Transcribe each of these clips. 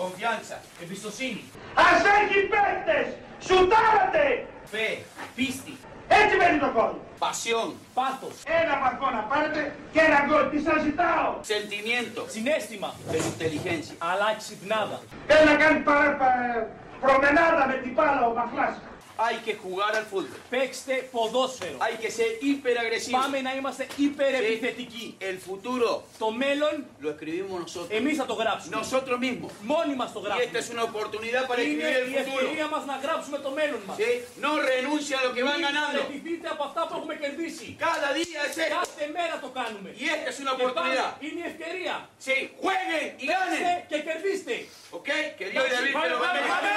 Confianza. Εμπιστοσύνη. Ας έχει παίκτες! Σουτάρατε! Fe. Pisti. Έτσι μένει το κόλ. Pasión. Πάθος. Ένα βαθμό να πάρετε και ένα γκολ. Τι σας ζητάω; Sentimiento. Συνέστημα. Pero inteligencia. Αλλά ξυπνάδα. Θέλει να κάνει παρα, πα- προμενάδα με την μπάλα ο Μαχλάς. Hay que jugar al fútbol. Παίξτε ποδόσφαιρο. Hay que ser hiperagresivo. Πάμε να είμαστε υπερεπιθετικοί. El futuro Το μέλλον lo escribimos nosotros. εμείς θα το γράψουμε. Nosotros mismos. Μόνοι μας το Y esta γράψουμε. es una oportunidad para Είναι escribir η el futuro. ευκαιρία μας να γράψουμε το μέλλον μας. ¿Sí? No renuncia a lo que van Μην ganando. παραιτηθείτε από αυτά που έχουμε κερδίσει. Cada día es esto. Κάθε μέρα το κάνουμε. Y esta es una Και πάλι oportunidad. είναι η ευκαιρία. Sí, jueguen y Παίξτε ganen. και κερδίστε. ¿Ok? Que Dios y David te lo Πάμε, bendiga.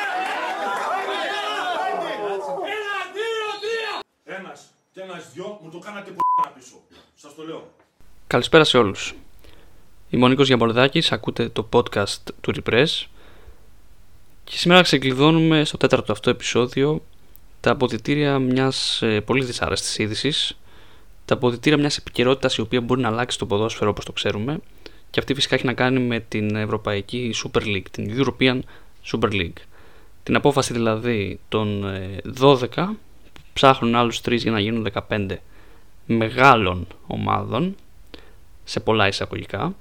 Ένα, δύο, τρία. Ένας και ένας δυο μου το κάνατε που πίσω. Σας το λέω. Καλησπέρα σε όλους. Είμαι ο Νίκος Γιαμπορδάκης, ακούτε το podcast του Repress και σήμερα ξεκλειδώνουμε στο τέταρτο αυτό επεισόδιο τα αποδητήρια μιας ε, πολύ δυσάρεστης είδησης, τα αποδητήρια μιας επικαιρότητας η οποία μπορεί να αλλάξει το ποδόσφαιρο όπως το ξέρουμε και αυτή φυσικά έχει να κάνει με την Ευρωπαϊκή Super League, την European Super League. Την απόφαση δηλαδή των ε, 12 που ψάχνουν άλλους 3 για να γίνουν 15 μεγάλων ομάδων σε πολλά εισαγωγικά.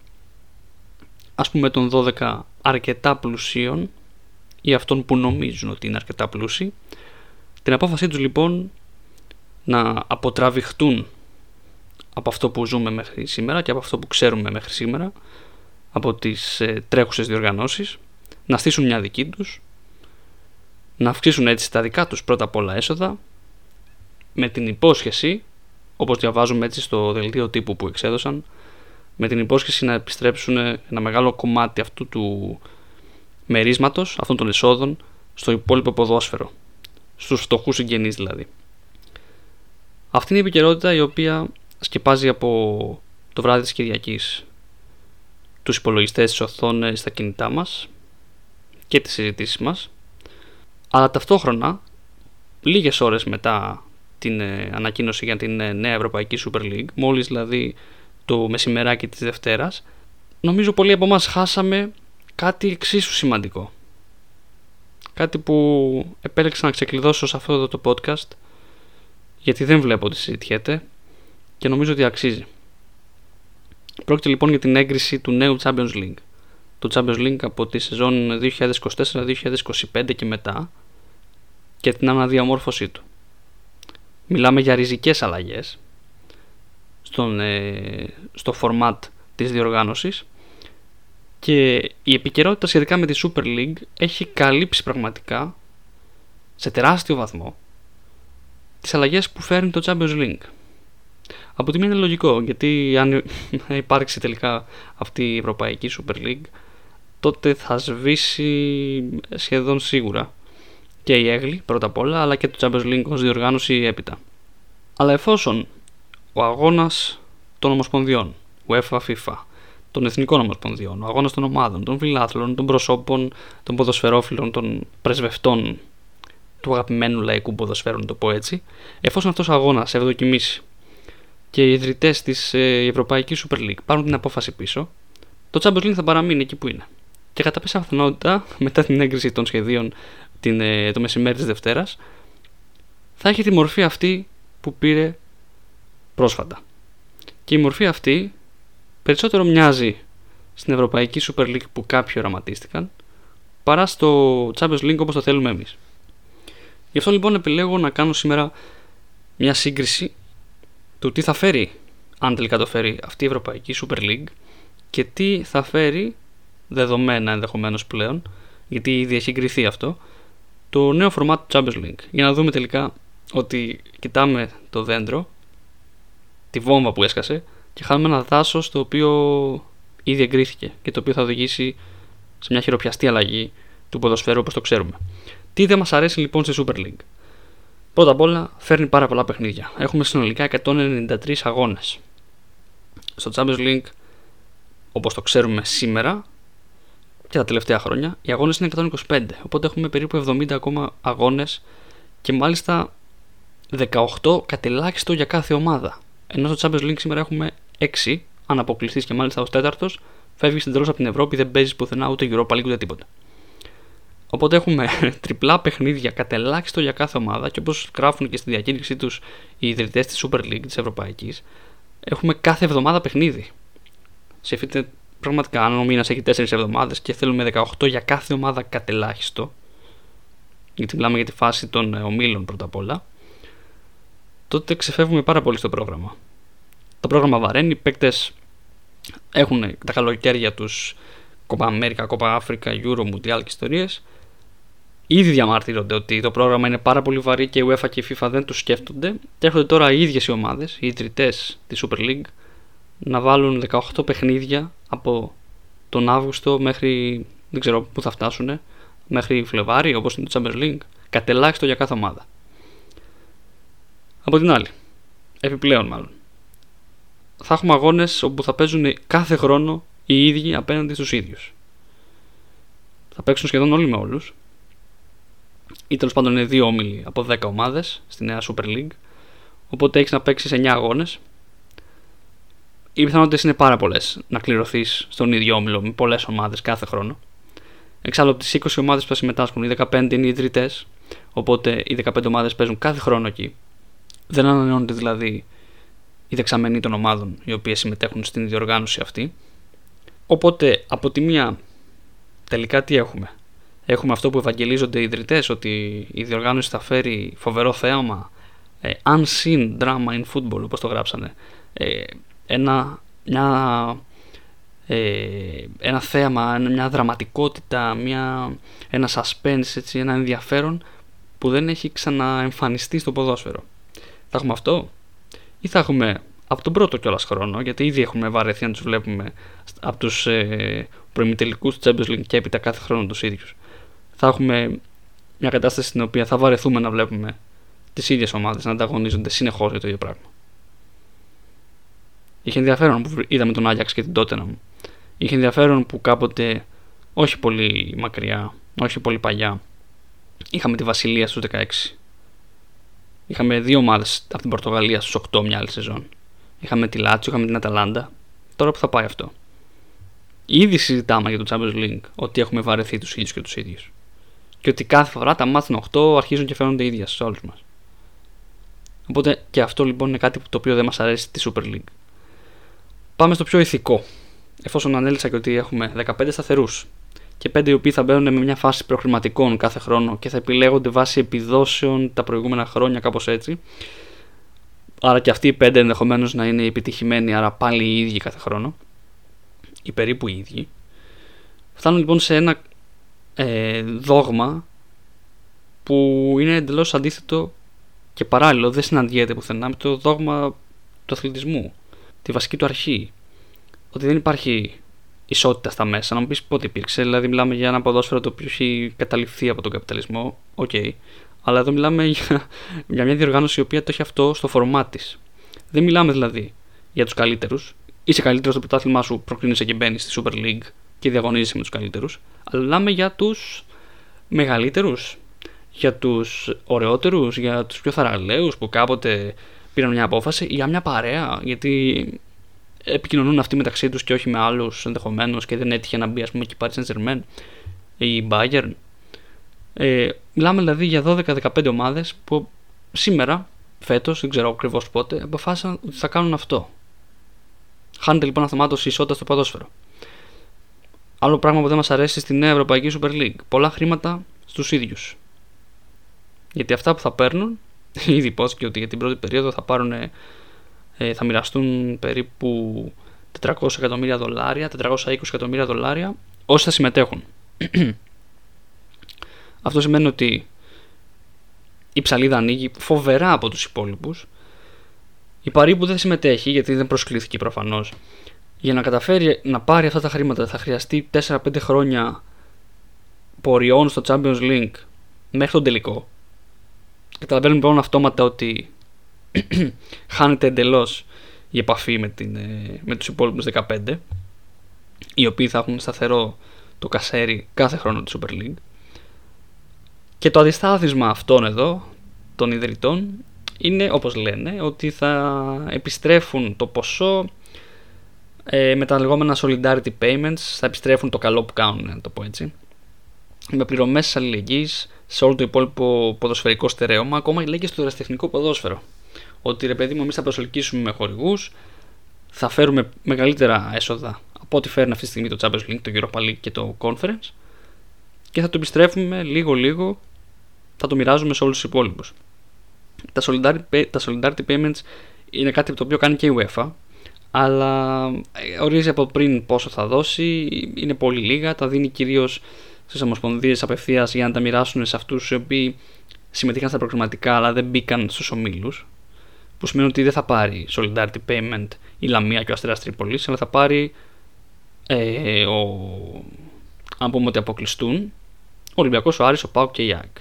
Ας πούμε των 12 αρκετά πλουσίων ή αυτών που νομίζουν ότι είναι αρκετά πλούσιοι. Την απόφασή τους λοιπόν να αποτραβηχτούν από αυτό που ζούμε μέχρι σήμερα και από αυτό που ξέρουμε μέχρι σήμερα από τις ε, τρέχουσες διοργανώσεις να στήσουν μια δική τους να αυξήσουν έτσι τα δικά τους πρώτα απ' όλα έσοδα με την υπόσχεση όπως διαβάζουμε έτσι στο δελτίο τύπου που εξέδωσαν με την υπόσχεση να επιστρέψουν ένα μεγάλο κομμάτι αυτού του μερίσματος, αυτών των εσόδων, στο υπόλοιπο ποδόσφαιρο. Στους φτωχούς συγγενείς δηλαδή. Αυτή είναι η επικαιρότητα η οποία σκεπάζει από το βράδυ της Κυριακής τους υπολογιστές, τις οθόνες, στα κινητά μας και τις συζητήσεις μας αλλά ταυτόχρονα λίγες ώρες μετά την ε, ανακοίνωση για την ε, νέα Ευρωπαϊκή Super League, μόλις δηλαδή το μεσημεράκι της Δευτέρας, νομίζω πολλοί από μας χάσαμε κάτι εξίσου σημαντικό. Κάτι που επέλεξα να ξεκλειδώσω σε αυτό εδώ το podcast, γιατί δεν βλέπω ότι συζητιέται και νομίζω ότι αξίζει. Πρόκειται λοιπόν για την έγκριση του νέου Champions League. Το Champions League από τη σεζόν 2024-2025 και μετά και την αναδιαμόρφωσή του. Μιλάμε για ριζικές αλλαγές στον, ε, στο format της διοργάνωσης και η επικαιρότητα σχετικά με τη Super League έχει καλύψει πραγματικά σε τεράστιο βαθμό τις αλλαγές που φέρνει το Champions League. Από τη μία είναι λογικό γιατί αν υπάρξει τελικά αυτή η Ευρωπαϊκή Super League τότε θα σβήσει σχεδόν σίγουρα και η Έγλη πρώτα απ' όλα αλλά και το Champions League ως διοργάνωση έπειτα. Αλλά εφόσον ο αγώνας των ομοσπονδιών, UEFA, FIFA, των εθνικών ομοσπονδιών, ο αγώνας των ομάδων, των φιλάθλων, των προσώπων, των ποδοσφαιρόφιλων, των πρεσβευτών του αγαπημένου λαϊκού ποδοσφαίρου, να το πω έτσι, εφόσον αυτός ο αγώνας ευδοκιμήσει και οι ιδρυτές της ε, Ευρωπαϊκής Super League πάρουν την απόφαση πίσω, το Champions League θα παραμείνει εκεί που είναι. Και κατά πάσα πιθανότητα, μετά την έγκριση των σχεδίων την, ε, το μεσημέρι της Δευτέρας, θα έχει τη μορφή αυτή που πήρε πρόσφατα. Και η μορφή αυτή περισσότερο μοιάζει στην Ευρωπαϊκή Super League που κάποιοι οραματίστηκαν παρά στο Champions League όπως το θέλουμε εμείς. Γι' αυτό λοιπόν επιλέγω να κάνω σήμερα μια σύγκριση του τι θα φέρει αν τελικά το φέρει αυτή η Ευρωπαϊκή Super League και τι θα φέρει δεδομένα ενδεχομένως πλέον γιατί ήδη έχει εγκριθεί αυτό το νέο format του Champions League για να δούμε τελικά ότι κοιτάμε το δέντρο τη βόμβα που έσκασε και χάνουμε ένα δάσος το οποίο ήδη εγκρίθηκε και το οποίο θα οδηγήσει σε μια χειροπιαστή αλλαγή του ποδοσφαίρου όπως το ξέρουμε. Τι δεν μας αρέσει λοιπόν στη Super League; Πρώτα απ' όλα φέρνει πάρα πολλά παιχνίδια. Έχουμε συνολικά 193 αγώνες. Στο Champions League όπως το ξέρουμε σήμερα και τα τελευταία χρόνια οι αγώνες είναι 125 οπότε έχουμε περίπου 70 ακόμα αγώνες και μάλιστα 18 κατελάχιστο για κάθε ομάδα. Ενώ στο Champions League σήμερα έχουμε 6, αν αποκλειστείς και μάλιστα ως τέταρτος, φεύγεις εντελώς από την Ευρώπη, δεν παίζεις πουθενά ούτε Europa League ούτε τίποτα. Οπότε έχουμε τριπλά παιχνίδια κατελάχιστο για κάθε ομάδα και όπως γράφουν και στη διακήρυξή τους οι ιδρυτές της Super League της Ευρωπαϊκής έχουμε κάθε εβδομάδα παιχνίδι. Σκεφτείτε πραγματικά αν ο μήνας έχει 4 εβδομάδες και θέλουμε 18 για κάθε ομάδα κατελάχιστο γιατί μιλάμε για τη φάση των ε, ομίλων πρώτα απ' όλα τότε ξεφεύγουμε πάρα πολύ στο πρόγραμμα. Το πρόγραμμα βαραίνει, οι παίκτες έχουν τα καλοκαίρια τους Κόπα Αμέρικα, Κόπα Αφρικα, Euro, Mundial και ιστορίες. Ήδη διαμαρτύρονται ότι το πρόγραμμα είναι πάρα πολύ βαρύ και η UEFA και η FIFA δεν τους σκέφτονται. Και έρχονται τώρα οι ίδιες οι ομάδες, οι ιδρυτές της Super League, να βάλουν 18 παιχνίδια από τον Αύγουστο μέχρι δεν ξέρω πού θα φτάσουν, μέχρι Φλεβάρι όπως είναι το Champions League, κατελάχιστο για κάθε ομάδα. Από την άλλη, επιπλέον μάλλον, θα έχουμε αγώνες όπου θα παίζουν κάθε χρόνο οι ίδιοι απέναντι στους ίδιους. Θα παίξουν σχεδόν όλοι με όλους. Ή τέλος πάντων είναι δύο όμιλοι από 10 ομάδες στη νέα Super League. Οπότε έχεις να παίξεις 9 αγώνες. Οι πιθανότητες είναι πάρα πολλές να κληρωθείς στον ίδιο όμιλο με πολλές ομάδες κάθε χρόνο. Εξάλλου από τις 20 ομάδες που θα συμμετάσχουν, οι 15 είναι οι ιδρυτές, οπότε οι 15 ομάδες παίζουν κάθε χρόνο εκεί. Δεν ανανεώνεται δηλαδή οι δεξαμενοί των ομάδων οι οποίες συμμετέχουν στην διοργάνωση αυτή. Οπότε από τη μία τελικά τι έχουμε; Έχουμε αυτό που ευαγγελίζονται οι ιδρυτές ότι η διοργάνωση θα φέρει φοβερό θέαμα ε, unseen drama in football όπως το γράψανε. Ε, ένα, μια, ε, ένα θέαμα, μια δραματικότητα, μια, ένα suspense, έτσι, ένα ενδιαφέρον που δεν έχει ξαναεμφανιστεί στο ποδόσφαιρο. Θα έχουμε αυτό; Ή θα έχουμε από τον πρώτο κιόλας χρόνο, γιατί ήδη έχουμε βαρεθεί να τους βλέπουμε από τους ε, προημιτελικούς του Champions League και έπειτα κάθε χρόνο τους ίδιους. Θα έχουμε μια κατάσταση στην οποία θα βαρεθούμε να βλέπουμε τις ίδιες ομάδες να ανταγωνίζονται συνεχώς για το ίδιο πράγμα. Είχε ενδιαφέρον που είδαμε τον Άγιαξ και την μου. Είχε ενδιαφέρον που κάποτε, όχι πολύ μακριά, όχι πολύ παλιά, είχαμε τη Βασιλεία στους 16. Είχαμε δύο ομάδες από την Πορτογαλία στους 8 μια άλλη σεζόν. Είχαμε τη Λάτσιο, είχαμε την Αταλάντα. Τώρα που θα πάει αυτό. Ήδη συζητάμε για το Champions League ότι έχουμε βαρεθεί τους ίδιους και τους ίδιους. Και ότι κάθε φορά τα μάθουν 8 αρχίζουν και φαίνονται ίδια σε όλους μας. Οπότε και αυτό λοιπόν είναι κάτι το οποίο δεν μας αρέσει στη Super League. Πάμε στο πιο ηθικό. Εφόσον ανέλησα και ότι έχουμε 15 σταθερούς και 5 οι οποίοι θα μπαίνουν με μια φάση προχρηματικών κάθε χρόνο και θα επιλέγονται βάσει επιδόσεων τα προηγούμενα χρόνια, κάπως έτσι, Άρα και αυτοί οι πέντε ενδεχομένως να είναι επιτυχημένοι, άρα πάλι οι ίδιοι κάθε χρόνο. Ή περίπου οι ίδιοι. Φτάνουν λοιπόν σε ένα ε, δόγμα που είναι εντελώς αντίθετο και παράλληλο, δεν συναντιέται πουθενά με το δόγμα του αθλητισμού. Τη βασική του αρχή. Ότι δεν υπάρχει ισότητα στα μέσα. Να μου πεις πότε υπήρξε. Δηλαδή, μιλάμε για ένα ποδόσφαιρο το οποίο έχει καταληφθεί από τον καπιταλισμό. OK. Okay. Αλλά εδώ μιλάμε για, για μια διοργάνωση η οποία το έχει αυτό στο φορμά της. Δεν μιλάμε δηλαδή για τους καλύτερους. Είσαι καλύτερος στο πρωτάθλημά σου, προκρίνεσαι και μπαίνεις στη Super League και διαγωνίζεσαι με τους καλύτερους. Αλλά μιλάμε για τους μεγαλύτερους, για τους ωραιότερους, για τους πιο θαραλέους που κάποτε πήραν μια απόφαση, για μια παρέα. Γιατί επικοινωνούν αυτοί μεταξύ τους και όχι με άλλους ενδεχομένως και δεν έτυχε να μπει, ας πούμε, και η Paris Saint Germain ή η Bayern ε, μιλάμε δηλαδή για 12-15 ομάδες που σήμερα, φέτος, δεν ξέρω ακριβώς πότε, αποφάσισαν ότι θα κάνουν αυτό. Χάνεται λοιπόν αυτομάτως η ισότητας στο ποδόσφαιρο. Άλλο πράγμα που δεν μας αρέσει στη νέα Ευρωπαϊκή Super League. Πολλά χρήματα στους ίδιους. Γιατί αυτά που θα παίρνουν, ήδη υπόθηκε ότι για την πρώτη περίοδο θα πάρουν, ε, θα μοιραστούν περίπου 400 εκατομμύρια δολάρια, 420 εκατομμύρια δολάρια όσοι θα συμμετέχουν. Αυτό σημαίνει ότι η ψαλίδα ανοίγει φοβερά από τους υπόλοιπους. Η Παρή που δεν συμμετέχει, γιατί δεν προσκλήθηκε προφανώς, για να καταφέρει να πάρει αυτά τα χρήματα θα χρειαστεί 4-5 χρόνια ποριών στο Champions League μέχρι τον τελικό. Καταλαβαίνουμε λοιπόν αυτόματα ότι χάνεται εντελώς η επαφή με, την, ε, με τους υπόλοιπους 15 οι οποίοι θα έχουν σταθερό το κασέρι κάθε χρόνο της Super League και το αντιστάθισμα αυτών εδώ, των ιδρυτών, είναι όπως λένε ότι θα επιστρέφουν το ποσό ε, με τα λεγόμενα solidarity payments, θα επιστρέφουν το καλό που κάνουν, να το πω έτσι. με πληρωμές αλληλεγγύης σε όλο το υπόλοιπο ποδοσφαιρικό στερέωμα, ακόμα λέει και στο ερασιτεχνικό ποδόσφαιρο. Ότι ρε παιδί μου, εμείς θα προσελκύσουμε με χορηγούς, θα φέρουμε μεγαλύτερα έσοδα από ό,τι φέρνει αυτή τη στιγμή το Champions League, το Europa League και το Conference και θα το επιστρέφουμε λίγο-λίγο, θα το μοιράζουμε σε όλους τους υπόλοιπους. Τα solidarity, τα solidarity payments είναι κάτι το οποίο κάνει και η UEFA, αλλά ε, ορίζει από πριν πόσο θα δώσει, είναι πολύ λίγα, τα δίνει κυρίως στις ομοσπονδίες απευθείας για να τα μοιράσουν σε αυτούς οι οποίοι συμμετείχαν στα προγραμματικά αλλά δεν μπήκαν στους ομίλους. Που σημαίνει ότι δεν θα πάρει Solidarity Payment η Λαμία και ο Αστέρας Τρίπολης, αλλά θα πάρει. Ε, ο, αν πούμε ότι αποκλειστούν, ο Ολυμπιακός, ο Άρης, ο Πάο και η ΑΕΚ.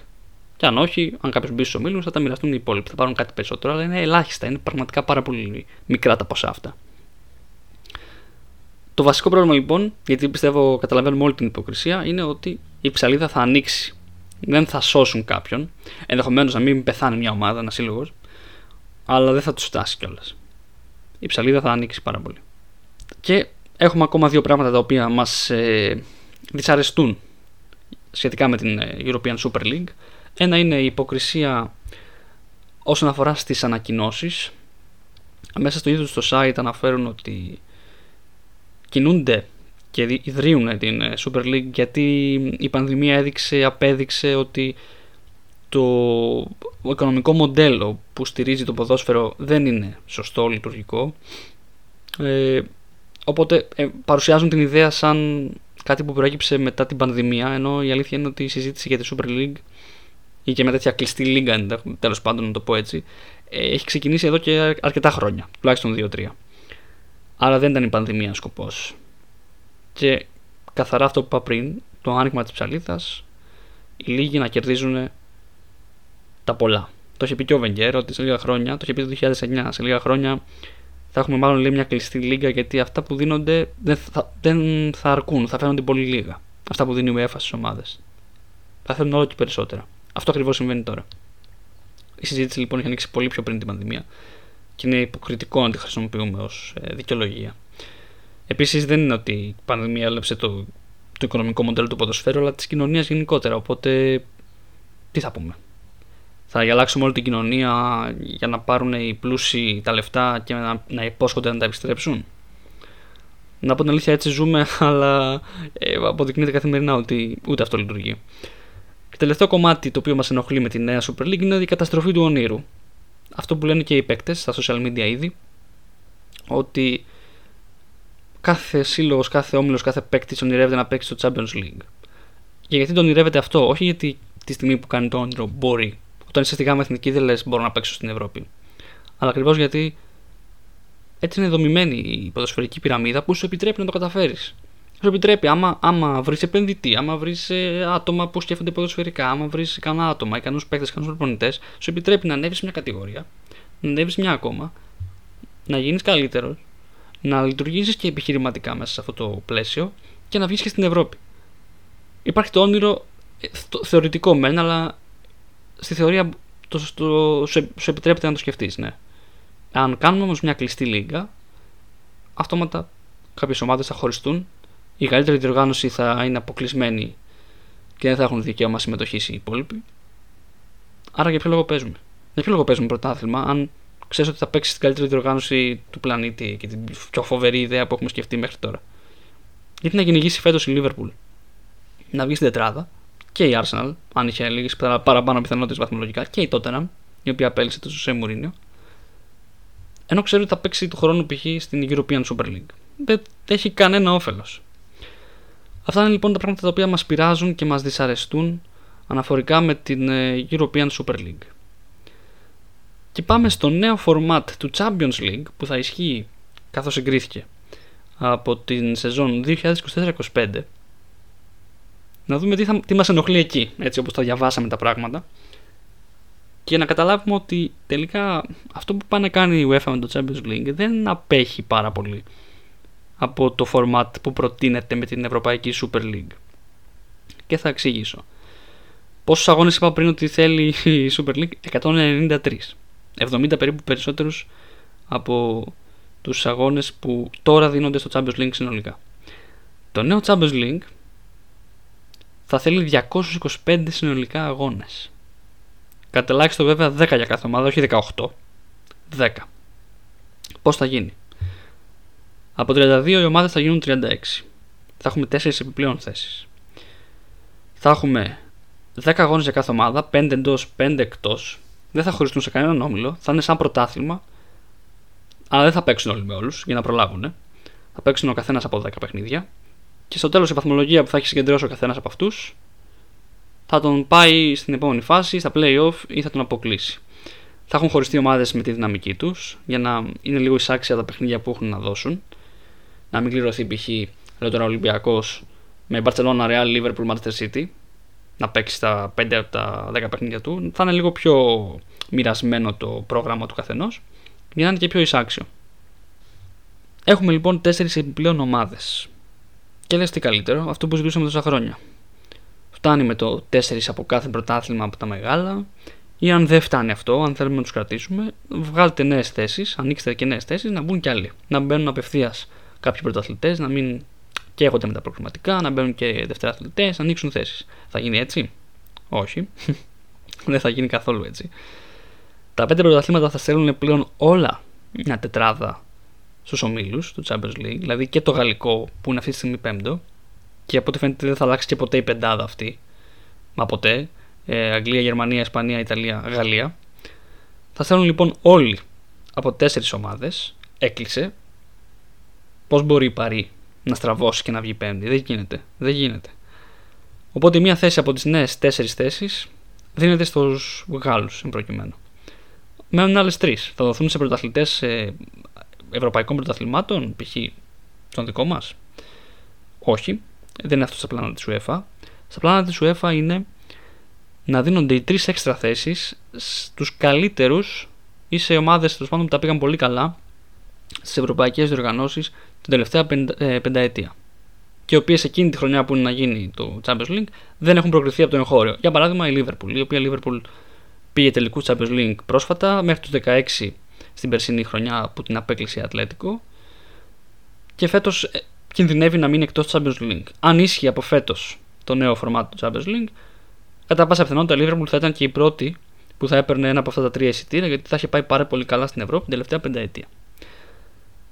Και αν όχι, αν κάποιος μπει στους ομίλους, θα τα μοιραστούν οι υπόλοιποι. Θα πάρουν κάτι περισσότερο, αλλά είναι ελάχιστα. Είναι πραγματικά πάρα πολύ μικρά τα ποσά αυτά. Το βασικό πρόβλημα λοιπόν, γιατί πιστεύω καταλαβαίνουμε όλη την υποκρισία, είναι ότι η ψαλίδα θα ανοίξει. Δεν θα σώσουν κάποιον. Ενδεχομένως να μην πεθάνει μια ομάδα, ένα σύλλογος, αλλά δεν θα τους φτάσει κιόλας. Η ψαλίδα θα ανοίξει πάρα πολύ. Και έχουμε ακόμα δύο πράγματα τα οποία μας ε, δυσαρεστούν σχετικά με την ε, European Super League. Ένα είναι η υποκρισία όσον αφορά στις ανακοινώσεις. Μέσα στο ίδιο στο site αναφέρουν ότι κινούνται και ιδρύουν την ε, Super League γιατί η πανδημία έδειξε, απέδειξε ότι το οικονομικό μοντέλο που στηρίζει το ποδόσφαιρο δεν είναι σωστό, λειτουργικό. Ε, οπότε ε, παρουσιάζουν την ιδέα σαν κάτι που προέκυψε μετά την πανδημία, ενώ η αλήθεια είναι ότι η συζήτηση για τη Super League ή και με τέτοια κλειστή λίγα, τέλος πάντων να το πω έτσι, ε, έχει ξεκινήσει εδώ και αρκετά χρόνια, τουλάχιστον 2-3. Άρα δεν ήταν η πανδημία σκοπός. Και καθαρά αυτό που είπα πριν, το άνοιγμα της ψαλίδας, οι λίγοι να κερδίζουν τα πολλά. Το είχε πει και ο Βενγκέρ ότι σε λίγα χρόνια, το είχε πει το 2009, σε λίγα χρόνια θα έχουμε μάλλον λέει, μια κλειστή λίγα γιατί αυτά που δίνονται δεν θα, δεν θα αρκούν, θα φαίνονται πολύ λίγα. Αυτά που δίνει η UEFA στις ομάδες. Θα θέλουν όλο και περισσότερα. Αυτό ακριβώς συμβαίνει τώρα. Η συζήτηση λοιπόν έχει ανοίξει πολύ πιο πριν την πανδημία και είναι υποκριτικό να τη χρησιμοποιούμε ως ε, δικαιολογία. Επίσης δεν είναι ότι η πανδημία έλεψε το, το οικονομικό μοντέλο του ποδοσφαίρου αλλά της κοινωνίας γενικότερα. Οπότε τι θα πούμε θα αλλάξουμε όλη την κοινωνία για να πάρουν οι πλούσιοι τα λεφτά και να, να υπόσχονται να τα επιστρέψουν. Να πω την αλήθεια, έτσι ζούμε, αλλά ε, αποδεικνύεται καθημερινά ότι ούτε αυτό λειτουργεί. Και τελευταίο κομμάτι το οποίο μας ενοχλεί με τη νέα Super League είναι η καταστροφή του ονείρου. Αυτό που λένε και οι παίκτες στα social media ήδη, ότι κάθε σύλλογος, κάθε όμιλος, κάθε παίκτης ονειρεύεται να παίξει στο Champions League. Και γιατί τον ονειρεύεται αυτό, όχι γιατί τη στιγμή που κάνει το όνειρο μπορεί όταν είσαι στη γάμα εθνική δεν λες μπορώ να παίξω στην Ευρώπη. Αλλά ακριβώς γιατί έτσι είναι δομημένη η ποδοσφαιρική πυραμίδα που σου επιτρέπει να το καταφέρεις. Σου επιτρέπει, άμα, άμα βρεις επενδυτή, άμα βρεις ε, άτομα που σκέφτονται ποδοσφαιρικά, άμα βρεις ικανά άτομα, ικανούς παίκτες, ικανούς προπονητές, σου επιτρέπει να ανέβεις μια κατηγορία, να ανέβεις μια ακόμα, να γίνεις καλύτερος, να λειτουργήσεις και επιχειρηματικά μέσα σε αυτό το πλαίσιο και να βγεις και στην Ευρώπη. Υπάρχει το όνειρο ε, θεωρητικό μεν, αλλά στη θεωρία το, το, σου, σου επιτρέπεται να το σκεφτείς, ναι. Αν κάνουμε όμως μια κλειστή λίγα, αυτόματα κάποιες ομάδες θα χωριστούν, η καλύτερη διοργάνωση θα είναι αποκλεισμένη και δεν θα έχουν δικαίωμα συμμετοχής οι υπόλοιποι. Άρα για ποιο λόγο παίζουμε; Για ποιο λόγο παίζουμε πρωτάθλημα, αν ξέρεις ότι θα παίξεις την καλύτερη διοργάνωση του πλανήτη και την πιο φοβερή ιδέα που έχουμε σκεφτεί μέχρι τώρα. Γιατί να κυνηγήσει φέτος η Λίβερπουλ; Να βγει στην τετράδα και η Arsenal, αν είχε λίγες παραπάνω πιθανότητες βαθμολογικά, και η Tottenham, η οποία απέλησε το Σουσέ Μουρίνιο. Ενώ ξέρει ότι θα παίξει του χρόνου π.χ. στην European Super League. Δεν έχει κανένα όφελος. Αυτά είναι λοιπόν τα πράγματα τα οποία μας πειράζουν και μας δυσαρεστούν αναφορικά με την ε, European Super League. Και πάμε στο νέο format του Champions League που θα ισχύει καθώς εγκρίθηκε από την σεζόν 2024-25 να δούμε τι, θα, τι μας ενοχλεί εκεί, έτσι όπως τα διαβάσαμε τα πράγματα και να καταλάβουμε ότι τελικά αυτό που πάνε να κάνει η UEFA με το Champions League δεν απέχει πάρα πολύ από το format που προτείνεται με την Ευρωπαϊκή Super League. Και θα εξηγήσω. Πόσους αγώνες είπα πριν ότι θέλει η Super League? 193. 70 περίπου περισσότερους από τους αγώνες που τώρα δίνονται στο Champions League συνολικά. Το νέο Champions League θα θέλει 225 συνολικά αγώνες. Κατ' ελάχιστο βέβαια 10 για κάθε ομάδα, όχι 18. 10. Πώς θα γίνει; Από 32 οι ομάδες θα γίνουν 36. Θα έχουμε 4 επιπλέον θέσεις. Θα έχουμε 10 αγώνες για κάθε ομάδα, 5 εντός, 5 εκτός. Δεν θα χωριστούν σε κανέναν όμιλο. Θα είναι σαν πρωτάθλημα. Αλλά δεν θα παίξουν όλοι με όλους για να προλάβουν. Θα παίξουν ο καθένας από 10 παιχνίδια. Και στο τέλος η βαθμολογία που θα έχει συγκεντρώσει ο καθένας από αυτούς θα τον πάει στην επόμενη φάση, στα playoff ή θα τον αποκλείσει. Θα έχουν χωριστεί ομάδες με τη δυναμική τους για να είναι λίγο εισάξια τα παιχνίδια που έχουν να δώσουν. Να μην κληρωθεί π.χ. λέω τώρα Ολυμπιακός με Barcelona, Real, Liverpool, Manchester City να παίξει τα 5 από τα 10 παιχνίδια του. Θα είναι λίγο πιο μοιρασμένο το πρόγραμμα του καθενός για να είναι και πιο εισάξιο. Έχουμε λοιπόν 4 επιπλέον ομάδες. Και λες τι καλύτερο, αυτό που ζητούσαμε τόσα χρόνια. Φτάνει με το 4 από κάθε πρωτάθλημα από τα μεγάλα, ή αν δεν φτάνει αυτό, αν θέλουμε να τους κρατήσουμε, βγάλετε νέες θέσεις, ανοίξτε και νέες θέσεις, να μπουν κι άλλοι. Να μπαίνουν απευθείας κάποιοι πρωταθλητές, να μην καίγονται με τα προγραμματικά, να μπαίνουν και δευτεραθλητές, να ανοίξουν θέσεις. Θα γίνει έτσι, Όχι. δεν θα γίνει καθόλου έτσι. Τα πέντε πρωταθλήματα θα στέλνουν πλέον όλα μια τετράδα στους ομίλους του Champions League, δηλαδή και το γαλλικό που είναι αυτή τη στιγμή πέμπτο, και από ό,τι φαίνεται δεν θα αλλάξει και ποτέ η πεντάδα αυτή. Μα ποτέ. Ε, Αγγλία, Γερμανία, Ισπανία, Ιταλία, Γαλλία. Θα στέλνουν λοιπόν όλοι από τέσσερις ομάδες. Έκλεισε. Πώς μπορεί η Παρή να στραβώσει και να βγει πέμπτη; Δεν γίνεται. Δεν γίνεται. Οπότε μία θέση από τις νέες τέσσερις θέσεις δίνεται στους Γάλλους εν προκειμένου. Μένουν άλλες τρεις. Θα δοθούν σε πρωταθλητές ευρωπαϊκών πρωταθλημάτων, π.χ. στον δικό μας; Όχι, δεν είναι αυτό στα πλάνα της UEFA. Στα πλάνα της UEFA είναι να δίνονται οι τρεις έξτρα θέσεις στους καλύτερους ή σε ομάδες που τα πήγαν πολύ καλά στις ευρωπαϊκές διοργανώσεις την τελευταία ε, πενταετία. Και οι οποίες εκείνη τη χρονιά που είναι να γίνει το Champions League δεν έχουν προκριθεί από το εγχώριο. Για παράδειγμα η Liverpool, η οποία Liverpool πήγε τελικούς Champions League πρόσφατα μέχρι τους 16 στην περσινή χρονιά που την απέκλεισε η Ατλέτικο και φέτος ε, κινδυνεύει να μείνει εκτός του Champions League. Αν ίσχυε από φέτος το νέο format του Champions League, κατά πάσα πιθανότητα η Liverpool θα ήταν και η πρώτη που θα έπαιρνε ένα από αυτά τα τρία εισιτήρια γιατί θα είχε πάει πάρα πολύ καλά στην Ευρώπη την τελευταία πενταετία.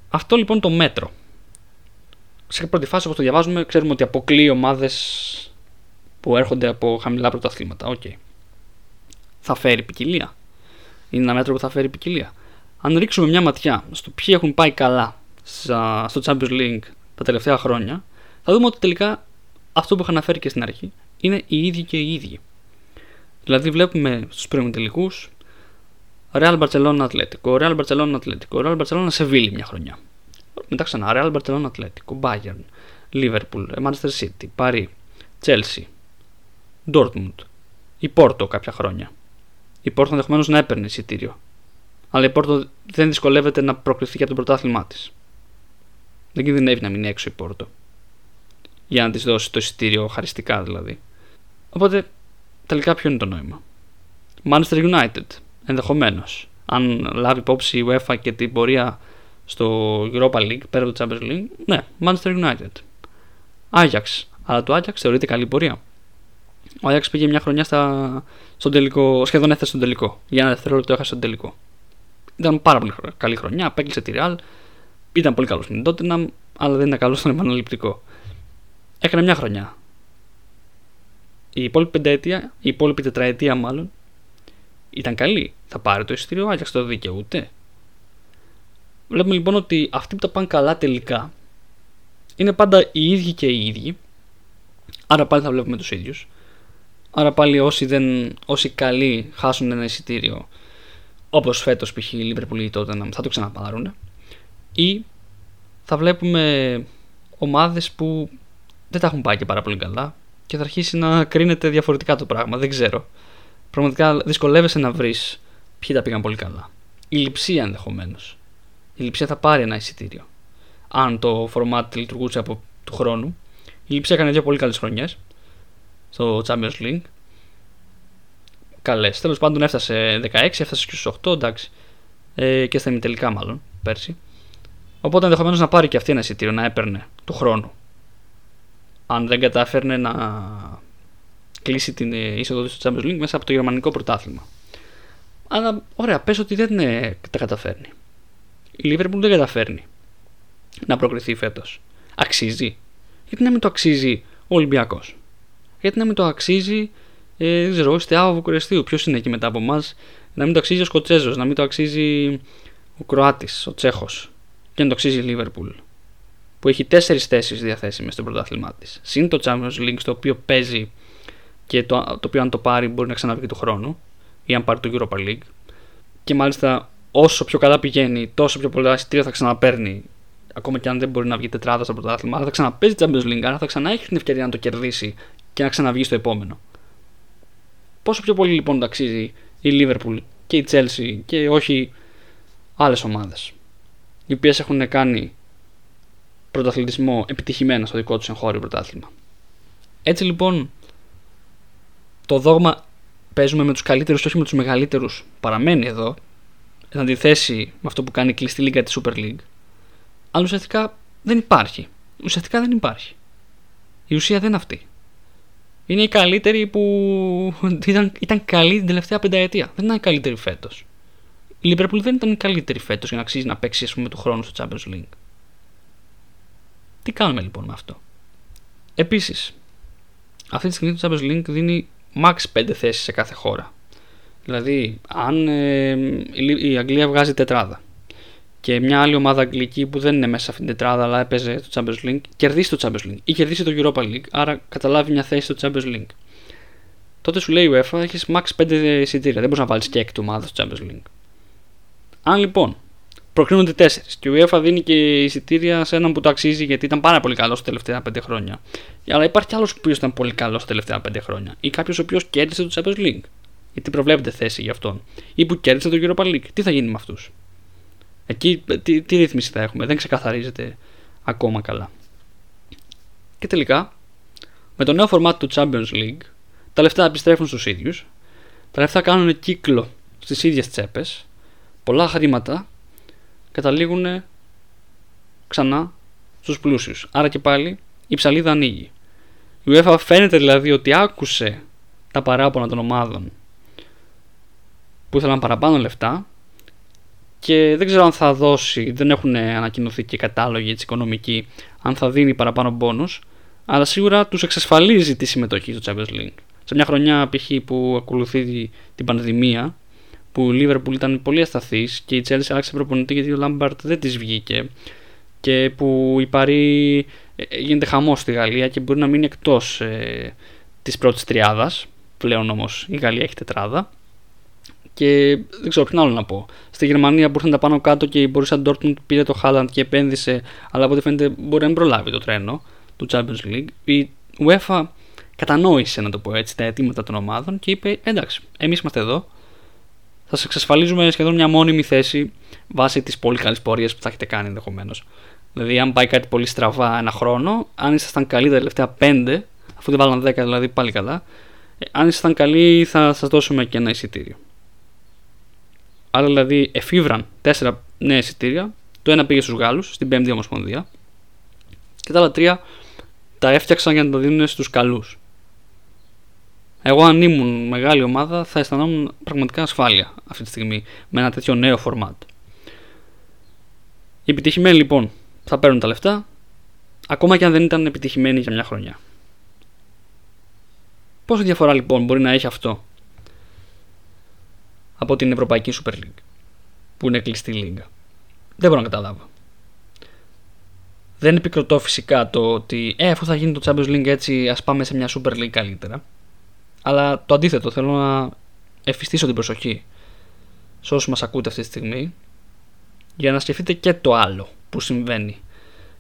Αυτό λοιπόν το μέτρο. Σε πρώτη φάση, όπως το διαβάζουμε, ξέρουμε ότι αποκλείει ομάδες που έρχονται από χαμηλά πρωταθλήματα. OK. Okay. Θα φέρει ποικιλία. Είναι ένα μέτρο που θα φέρει ποικιλία. Αν ρίξουμε μια ματιά στο ποιοι έχουν πάει καλά στο Champions League τα τελευταία χρόνια, θα δούμε ότι τελικά αυτό που είχα αναφέρει και στην αρχή είναι οι ίδιοι και οι ίδιοι. Δηλαδή, βλέπουμε στους πρώιμους τελικούς Real Barcelona Atletico, Real Barcelona Atletico, Real Barcelona Sevilla μια χρονιά. Μετά ξανά Real Barcelona Atletico, Bayern, Liverpool, Manchester City, Paris, Chelsea, Dortmund, η Porto κάποια χρόνια. Η Porto ενδεχομένως να έπαιρνε εισιτήριο. Αλλά η Porto δεν δυσκολεύεται να προκριθεί για το πρωτάθλημά της. Δεν κινδυνεύει να μείνει έξω η Porto. Για να της δώσει το εισιτήριο χαριστικά δηλαδή. Οπότε τελικά ποιο είναι το νόημα; Manchester United, ενδεχομένως. Αν λάβει υπόψη η UEFA και την πορεία στο Europa League πέρα από το Champions League, ναι, Manchester United. Ajax. Αλλά το Ajax θεωρείται καλή πορεία. Ο Ajax πήγε μια χρονιά στα, στον τελικό, σχεδόν έφτασε στον τελικό. Για ένα δευτερόλεπτο έχασε στον τελικό. Ήταν πάρα πολύ καλή χρονιά, απέκλεισε τη Real. Ήταν πολύ καλός στην Tottenham, αλλά δεν ήταν καλός στον επαναληπτικό. Έκανε μια χρονιά. Η υπόλοιπη πενταετία, η υπόλοιπη τετραετία μάλλον, ήταν καλή. Θα πάρει το εισιτήριο Ajax το δικαιούται. Βλέπουμε λοιπόν ότι αυτοί που τα πάνε καλά τελικά είναι πάντα οι ίδιοι και οι ίδιοι. Άρα πάλι θα βλέπουμε τους ίδιους. Άρα πάλι όσοι, δεν, όσοι καλοί χάσουν ένα εισιτήριο όπως φέτος π.χ. η Liverpool ή τότε θα το ξαναπάρουν ή θα βλέπουμε ομάδες που δεν τα έχουν πάει και πάρα πολύ καλά και θα αρχίσει να κρίνεται διαφορετικά το πράγμα. Δεν ξέρω. Πραγματικά δυσκολεύεσαι να βρεις ποιοι τα πήγαν πολύ καλά. Η λειψία ενδεχομένως η Λιψία θα πάρει ένα εισιτήριο. Αν το format λειτουργούσε από του χρόνου. Η Λιψία έκανε δύο πολύ καλές χρονιές στο Champions League. Καλές. Τέλος πάντων έφτασε 16, έφτασε και στους 8, εντάξει. Ε, και στα τελικά μάλλον πέρσι. Οπότε ενδεχομένως να πάρει και αυτή ένα εισιτήριο, να έπαιρνε του χρόνου. Αν δεν κατάφερνε να κλείσει την ε, είσοδο της στο Champions League μέσα από το γερμανικό πρωτάθλημα. Αλλά ωραία, πες ότι δεν ε, τα καταφέρνει. Η Liverpool δεν καταφέρνει να προκριθεί φέτος. Αξίζει. Γιατί να μην το αξίζει ο Ολυμπιακός; Γιατί να μην το αξίζει, ε, δεν ξέρω, ο Στεάβο Βουκουρεστίου; Ποιος είναι εκεί μετά από εμάς; Να μην το αξίζει ο Σκοτσέζος, να μην το αξίζει ο Κροάτης, ο Τσέχος. Και να το αξίζει η Λίβερπουλ. Που έχει τέσσερις θέσεις διαθέσιμες στο πρωτάθλημά της. Συν το Champions League, στο οποίο παίζει και το, το οποίο αν το πάρει μπορεί να ξαναβγεί του χρόνου. Ή αν πάρει το Europa League. Και μάλιστα όσο πιο καλά πηγαίνει, τόσο πιο πολλά εισιτήρια θα ξαναπέρνει. Ακόμα και αν δεν μπορεί να βγει τετράδα στο πρωτάθλημα, αλλά θα ξαναπέζει Champions League, άρα θα ξανά έχει την ευκαιρία να το κερδίσει και να ξαναβγεί στο επόμενο. Πόσο πιο πολύ λοιπόν το αξίζει η Liverpool και η Chelsea και όχι άλλες ομάδες, οι οποίες έχουν κάνει πρωταθλητισμό επιτυχημένα στο δικό τους εγχώριο πρωτάθλημα. Έτσι λοιπόν, το δόγμα παίζουμε με τους καλύτερους και όχι με τους μεγαλύτερους παραμένει εδώ εν αντιθέσει με αυτό που κάνει η κλειστή λίγα της Super League. Αλλά ουσιαστικά δεν υπάρχει. Ουσιαστικά δεν υπάρχει. Η ουσία δεν είναι αυτή. Είναι η καλύτερη που ήταν, ήταν καλή την τελευταία πενταετία. Δεν ήταν η καλύτερη φέτος. Η Liverpool δεν ήταν η καλύτερη φέτος για να αξίζει να παίξει ας πούμε, του χρόνου στο Champions League. Τι κάνουμε λοιπόν με αυτό; Επίσης, αυτή τη στιγμή το Champions League δίνει max 5 θέσεις σε κάθε χώρα. Δηλαδή, αν ε, η Αγγλία βγάζει τετράδα και μια άλλη ομάδα αγγλική που δεν είναι μέσα σε αυτήν την τετράδα αλλά έπαιζε το Champions League, κερδίσει το Champions League ή κερδίσει το Europa League, άρα καταλάβει μια θέση στο Champions League. Τότε σου λέει η UEFA έχεις max 5 εισιτήρια, δεν μπορείς να βάλεις και έκτη ομάδα στο Champions League. Αν λοιπόν προκρίνονται 4 και η UEFA δίνει και εισιτήρια σε έναν που το αξίζει γιατί ήταν πάρα πολύ καλός τα τελευταία 5 χρόνια. Αλλά υπάρχει άλλος που ήταν πολύ καλός τα τελευταία 5 χρόνια ή κάποιος ο οποίος κέρδισε το Champions League γιατί προβλέπεται θέση για αυτόν, ή που κέρδισε το Europa League. Τι θα γίνει με αυτούς. Εκεί τι, τι ρύθμιση θα έχουμε, δεν ξεκαθαρίζεται ακόμα καλά. Και τελικά, με το νέο format του Champions League, τα λεφτά επιστρέφουν στους ίδιους, τα λεφτά κάνουν κύκλο στις ίδιες τσέπες, πολλά χρήματα καταλήγουν ξανά στους πλούσιους. Άρα και πάλι η ψαλίδα ανοίγει. Η UEFA φαίνεται δηλαδή ότι άκουσε τα παράπονα των ομάδων που ήθελαν παραπάνω λεφτά και δεν ξέρω αν θα δώσει, δεν έχουν ανακοινωθεί και κατάλογοι έτσι, οικονομικοί, αν θα δίνει παραπάνω μπόνους, αλλά σίγουρα τους εξασφαλίζει τη συμμετοχή στο Champions League. Σε μια χρονιά π.χ. που ακολουθεί την πανδημία, που η Liverpool ήταν πολύ ασταθής και η Chelsea άλλαξε προπονητή γιατί ο Λάμπαρτ δεν της βγήκε και που η Παρή ε, γίνεται χαμός στη Γαλλία και μπορεί να μείνει εκτός ε, της πρώτης τριάδας, πλέον όμως η Γαλλία έχει τετράδα και δεν ξέρω ποιον άλλο να πω. Στη Γερμανία που ήρθαν τα πάνω κάτω και η Borussia Dortmund πήρε το Haaland και επένδυσε, αλλά από ό,τι φαίνεται μπορεί να μην προλάβει το τρένο του Champions League. Η UEFA κατανόησε, να το πω έτσι, τα αιτήματα των ομάδων και είπε: Εντάξει, εμείς είμαστε εδώ. Θα σας εξασφαλίζουμε σχεδόν μια μόνιμη θέση βάσει της πολύ καλής πορείας που θα έχετε κάνει ενδεχομένως. Δηλαδή, αν πάει κάτι πολύ στραβά ένα χρόνο, αν ήσασταν καλοί τα τελευταία 5, αφού δεν βάλαν 10 δηλαδή πάλι καλά, ε, αν ήσασταν καλοί θα σας δώσουμε και ένα εισιτήριο. Άρα δηλαδή εφήβραν τέσσερα νέα εισιτήρια. Το ένα πήγε στους Γάλλους, στην 5η Ομοσπονδία. Και τα άλλα τρία τα έφτιαξαν για να τα δίνουν στους καλούς. Εγώ, αν ήμουν μεγάλη ομάδα, θα αισθανόμουν πραγματικά ασφάλεια αυτή τη στιγμή με ένα τέτοιο νέο format. Οι επιτυχημένοι λοιπόν θα παίρνουν τα λεφτά, ακόμα και αν δεν ήταν επιτυχημένοι για μια χρονιά. Πόση διαφορά λοιπόν μπορεί να έχει αυτό από την Ευρωπαϊκή Super League, που είναι κλειστή λίγα; Δεν μπορώ να καταλάβω. Δεν επικροτώ φυσικά το ότι ε, αφού θα γίνει το Champions League έτσι, ας πάμε σε μια Super League καλύτερα. Αλλά το αντίθετο, θέλω να εφιστήσω την προσοχή σε όσους μας ακούτε αυτή τη στιγμή για να σκεφτείτε και το άλλο που συμβαίνει.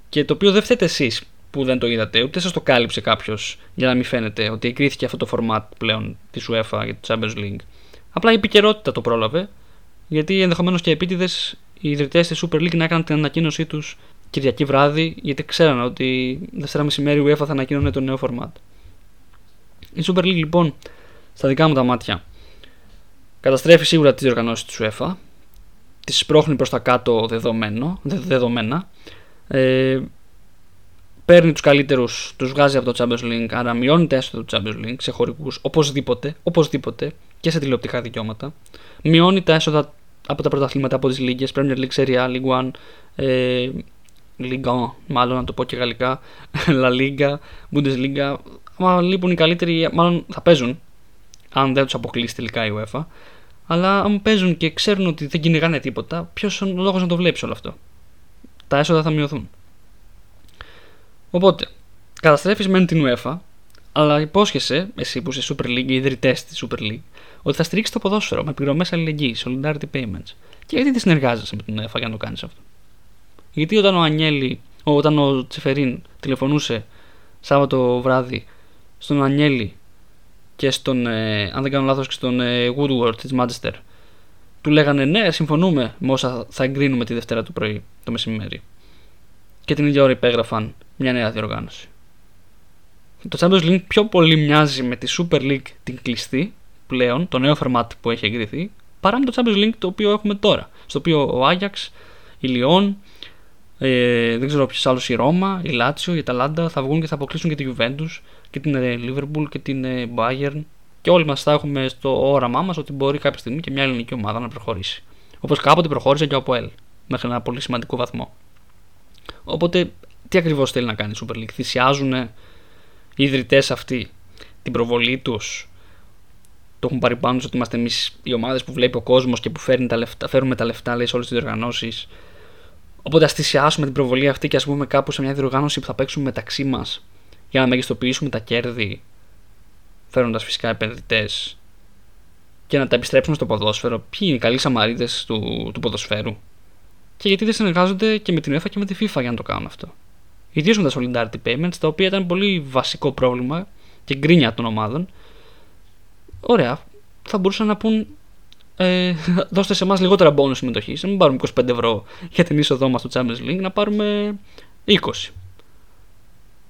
Και το οποίο δεν φταίτε εσείς που δεν το είδατε, ούτε σας το κάλυψε κάποιος για να μην φαίνεται ότι εγκρίθηκε αυτό το format πλέον της UEFA για το Champions League. Απλά η επικαιρότητα το πρόλαβε, γιατί ενδεχομένως και επίτηδες οι ιδρυτές της Super League να έκαναν την ανακοίνωσή τους Κυριακή βράδυ, γιατί ξέραν ότι Δευτέρα μεσημέρι η UEFA θα ανακοίνωνε το νέο format. Η Super League λοιπόν, στα δικά μου τα μάτια, καταστρέφει σίγουρα τις διοργανώσεις της UEFA, τις σπρώχνει προς τα κάτω δεδομένο, δεδομένα, ε, παίρνει τους καλύτερους, τους βγάζει από το Champions League, άρα μειώνει τα έσοδα του Champions League σε χωρικού οπωσδήποτε, οπωσδήποτε και σε τηλεοπτικά δικαιώματα. Μειώνει τα έσοδα από τα πρωταθλήματα, από τις λίγες, Premier League, Serie A, League One, ε, Ligue 1, μάλλον να το πω και γαλλικά, La Liga, Bundesliga. Μα λείπουν οι καλύτεροι, μάλλον θα παίζουν, αν δεν τους αποκλείσει τελικά η UEFA. Αλλά αν παίζουν και ξέρουν ότι δεν κυνηγάνε τίποτα, ποιος είναι ο λόγος να το βλέπει όλο αυτό; Τα έσοδα θα μειωθούν. Οπότε, καταστρέφεις μεν την UEFA, αλλά υπόσχεσαι, εσύ που είσαι Super League, οι ιδρυτές της Super League, ότι θα στηρίξεις το ποδόσφαιρο με πληρωμές αλληλεγγύης, solidarity payments. Και γιατί δεν συνεργάζεσαι με την UEFA για να το κάνεις αυτό; Γιατί όταν ο Ανιέλη, όταν ο Τσεφερίν τηλεφωνούσε Σάββατο βράδυ στον Ανιέλη και στον, ε, αν δεν κάνω λάθος, και στον ε, Woodward της Manchester, του λέγανε ναι, συμφωνούμε με όσα θα εγκρίνουμε τη Δευτέρα του πρωί, το μεσημέρι. Και την ίδια ώρα υπέγραφαν μια νέα διοργάνωση. Το Champions League πιο πολύ μοιάζει με τη Super League την κλειστή πλέον, το νέο format που έχει εγκριθεί, παρά με το Champions League το οποίο έχουμε τώρα. Στο οποίο ο Άγιαξ, η Λιόν, ε, δεν ξέρω ποιος άλλος, η Ρώμα, η Λάτσιο, η Ταλάντα θα βγουν και θα αποκλείσουν και τη Juventus και την ε, Liverpool και την ε, Bayern. Και όλοι μας θα έχουμε στο όραμά μας ότι μπορεί κάποια στιγμή και μια ελληνική ομάδα να προχωρήσει. Όπως κάποτε προχώρησε και ο ΑΠΟΕΛ μέχρι ένα πολύ σημαντικό βαθμό. Οπότε, τι ακριβώς θέλει να κάνει η Super League; Θυσιάζουν οι ιδρυτές αυτοί την προβολή τους; Το έχουν πάρει πάνω ότι είμαστε εμείς οι ομάδες που βλέπει ο κόσμος και που φέρνουν τα λεφτά, φέρουμε τα λεφτά λέει, σε όλες τις διοργανώσεις; Οπότε ας θυσιάσουμε την προβολή αυτή και ας πούμε κάπου σε μια διοργάνωση που θα παίξουμε μεταξύ μας για να μεγιστοποιήσουμε τα κέρδη, φέρνοντα φυσικά επενδυτές και να τα επιστρέψουμε στο ποδόσφαιρο. Ποιοι είναι οι καλοί σαμαρίδες του, του ποδοσφαίρου; Και γιατί δεν συνεργάζονται και με την UEFA και με τη FIFA για να το κάνουν αυτό; Ιδίω με τα solidarity payments, τα οποία ήταν πολύ βασικό πρόβλημα και γκρίνια των ομάδων. Ωραία, θα μπορούσαν να πούν ε, δώστε σε εμάς λιγότερα μπόνου συμμετοχής. Να μην πάρουμε 25 ευρώ για την είσοδό μας στο Champions League, να πάρουμε 20.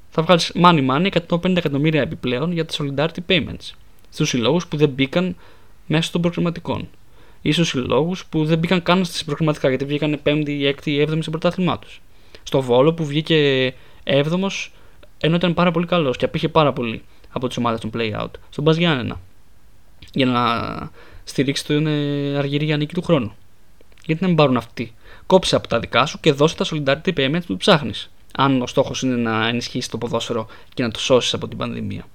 Θα βγάλεις money money 150 εκατομμύρια επιπλέον για τα solidarity payments στους συλλόγους που δεν μπήκαν μέσα των προκριματικών. ή στους συλλόγους που δεν μπήκαν καν στις προκριματικά γιατί βγήκαν 5η, 6η, 7η στο πρωτάθλημά τους. Στο Βόλο που βγήκε 7ο ενώ ήταν πάρα πολύ καλός και απήχε πάρα πολύ από τις ομάδες των play out. Στον Μπας Για να στηρίξει την ε, αργυρία νίκη του χρόνου. Γιατί να μην πάρουν αυτοί. Κόψε από τα δικά σου και δώσε τα solidarity payments που ψάχνεις. Αν ο στόχος είναι να ενισχύσεις το ποδόσφαιρο και να το σώσεις από την πανδημία.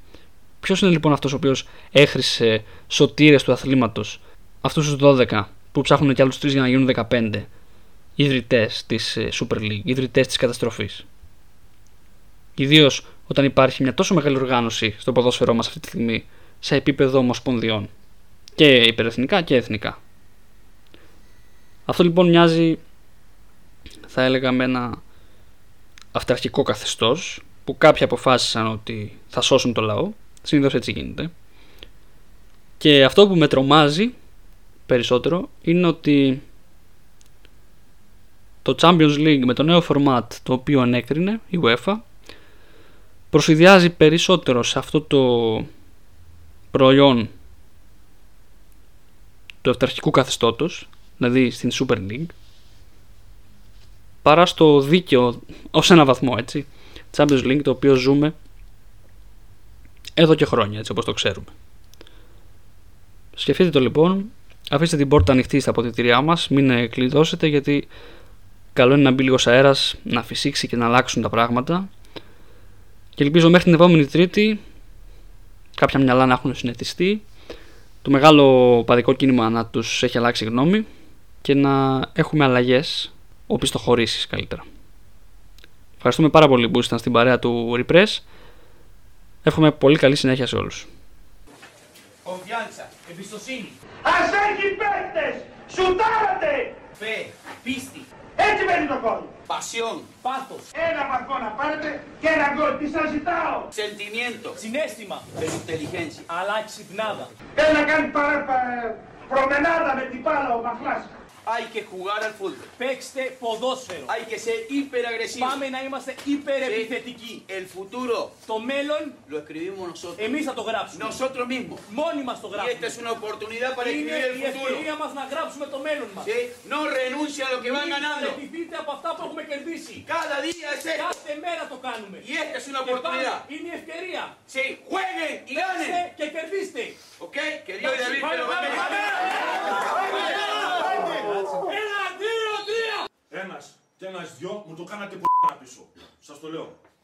Ποιος είναι λοιπόν αυτός ο οποίος έχρισε σωτήρες του αθλήματος, αυτούς τους 12 που ψάχνουν και άλλους 3 για να γίνουν 15 ιδρυτές της ε, Super League, ιδρυτές της καταστροφής. Ιδίως όταν υπάρχει μια τόσο μεγάλη οργάνωση στο ποδόσφαιρό μας αυτή τη στιγμή σε επίπεδο ομοσπονδιών και υπερεθνικά και εθνικά. Αυτό λοιπόν μοιάζει θα έλεγα με ένα αυταρχικό καθεστώς που κάποιοι αποφάσισαν ότι θα σώσουν το λαό. Συνήθως έτσι γίνεται. Και αυτό που με τρομάζει περισσότερο είναι ότι το Champions League με το νέο format το οποίο ανέκρινε η UEFA προσυδειάζει περισσότερο σε αυτό το προϊόν του αυταρχικού καθεστώτος, δηλαδή στην Super League, παρά στο δίκαιο ως ένα βαθμό, έτσι, Champions League, το οποίο ζούμε εδώ και χρόνια, έτσι όπως το ξέρουμε. Σκεφτείτε το λοιπόν, αφήστε την πόρτα ανοιχτή στα αποδητηριά μας, μην κλειδώσετε γιατί καλό είναι να μπει λίγος αέρας, να φυσήξει και να αλλάξουν τα πράγματα. Και ελπίζω μέχρι την επόμενη Τρίτη κάποια μυαλά να έχουν συνετιστεί. Το μεγάλο παδικό κίνημα να τους έχει αλλάξει γνώμη και να έχουμε αλλαγές οπισθοχωρήσεις καλύτερα. Ευχαριστούμε πάρα πολύ που ήσασταν στην παρέα του Repress. Εύχομαι πολύ καλή συνέχεια σε όλους. Confianza, Εμπιστοσύνη. Ας έχει παίκτες! Σουτάρατε! fe, pisti, Έτσι παίζει το κόλ. pasión, Πάθος. Ένα βαθμό να πάρετε και ένα γκολ. Τι σας ζητάω; sentimiento, Συνέστημα. pero inteligencia. Αλλά ξυπνάδα. Έλα να κάνει παρα, πα- προμενάδα με την μπάλα ο Μαχλάς. Hay que jugar al fútbol. Παίξτε ποδόσφαιρο. Hay que ser hiperagresivo. Πάμε να είμαστε υπερεπιθετικοί. El futuro Το μέλλον lo escribimos nosotros. εμείς θα το γράψουμε. Nosotros mismos. Μόνοι μας το Y esta es γράψουμε. una oportunidad para Είναι escribir η el futuro. ευκαιρία μας να γράψουμε το μέλλον μας. ¿Sí? No renuncia a lo que van Μην ganando. παραιτηθείτε από αυτά που έχουμε κερδίσει. Cada día es esto. Κάθε μέρα το κάνουμε. Y esta es una Και πάμε, oportunidad. είναι η ευκαιρία. Sí, jueguen y Παίξτε ganen. και κερδίστε. ¿Ok? Que Dios y David te lo Πάμε, bendiga. Πάμε, Ένα, δύο, τρία! Ένας και ένας δυο μου το κάνατε π*** πίσω. Σας το λέω.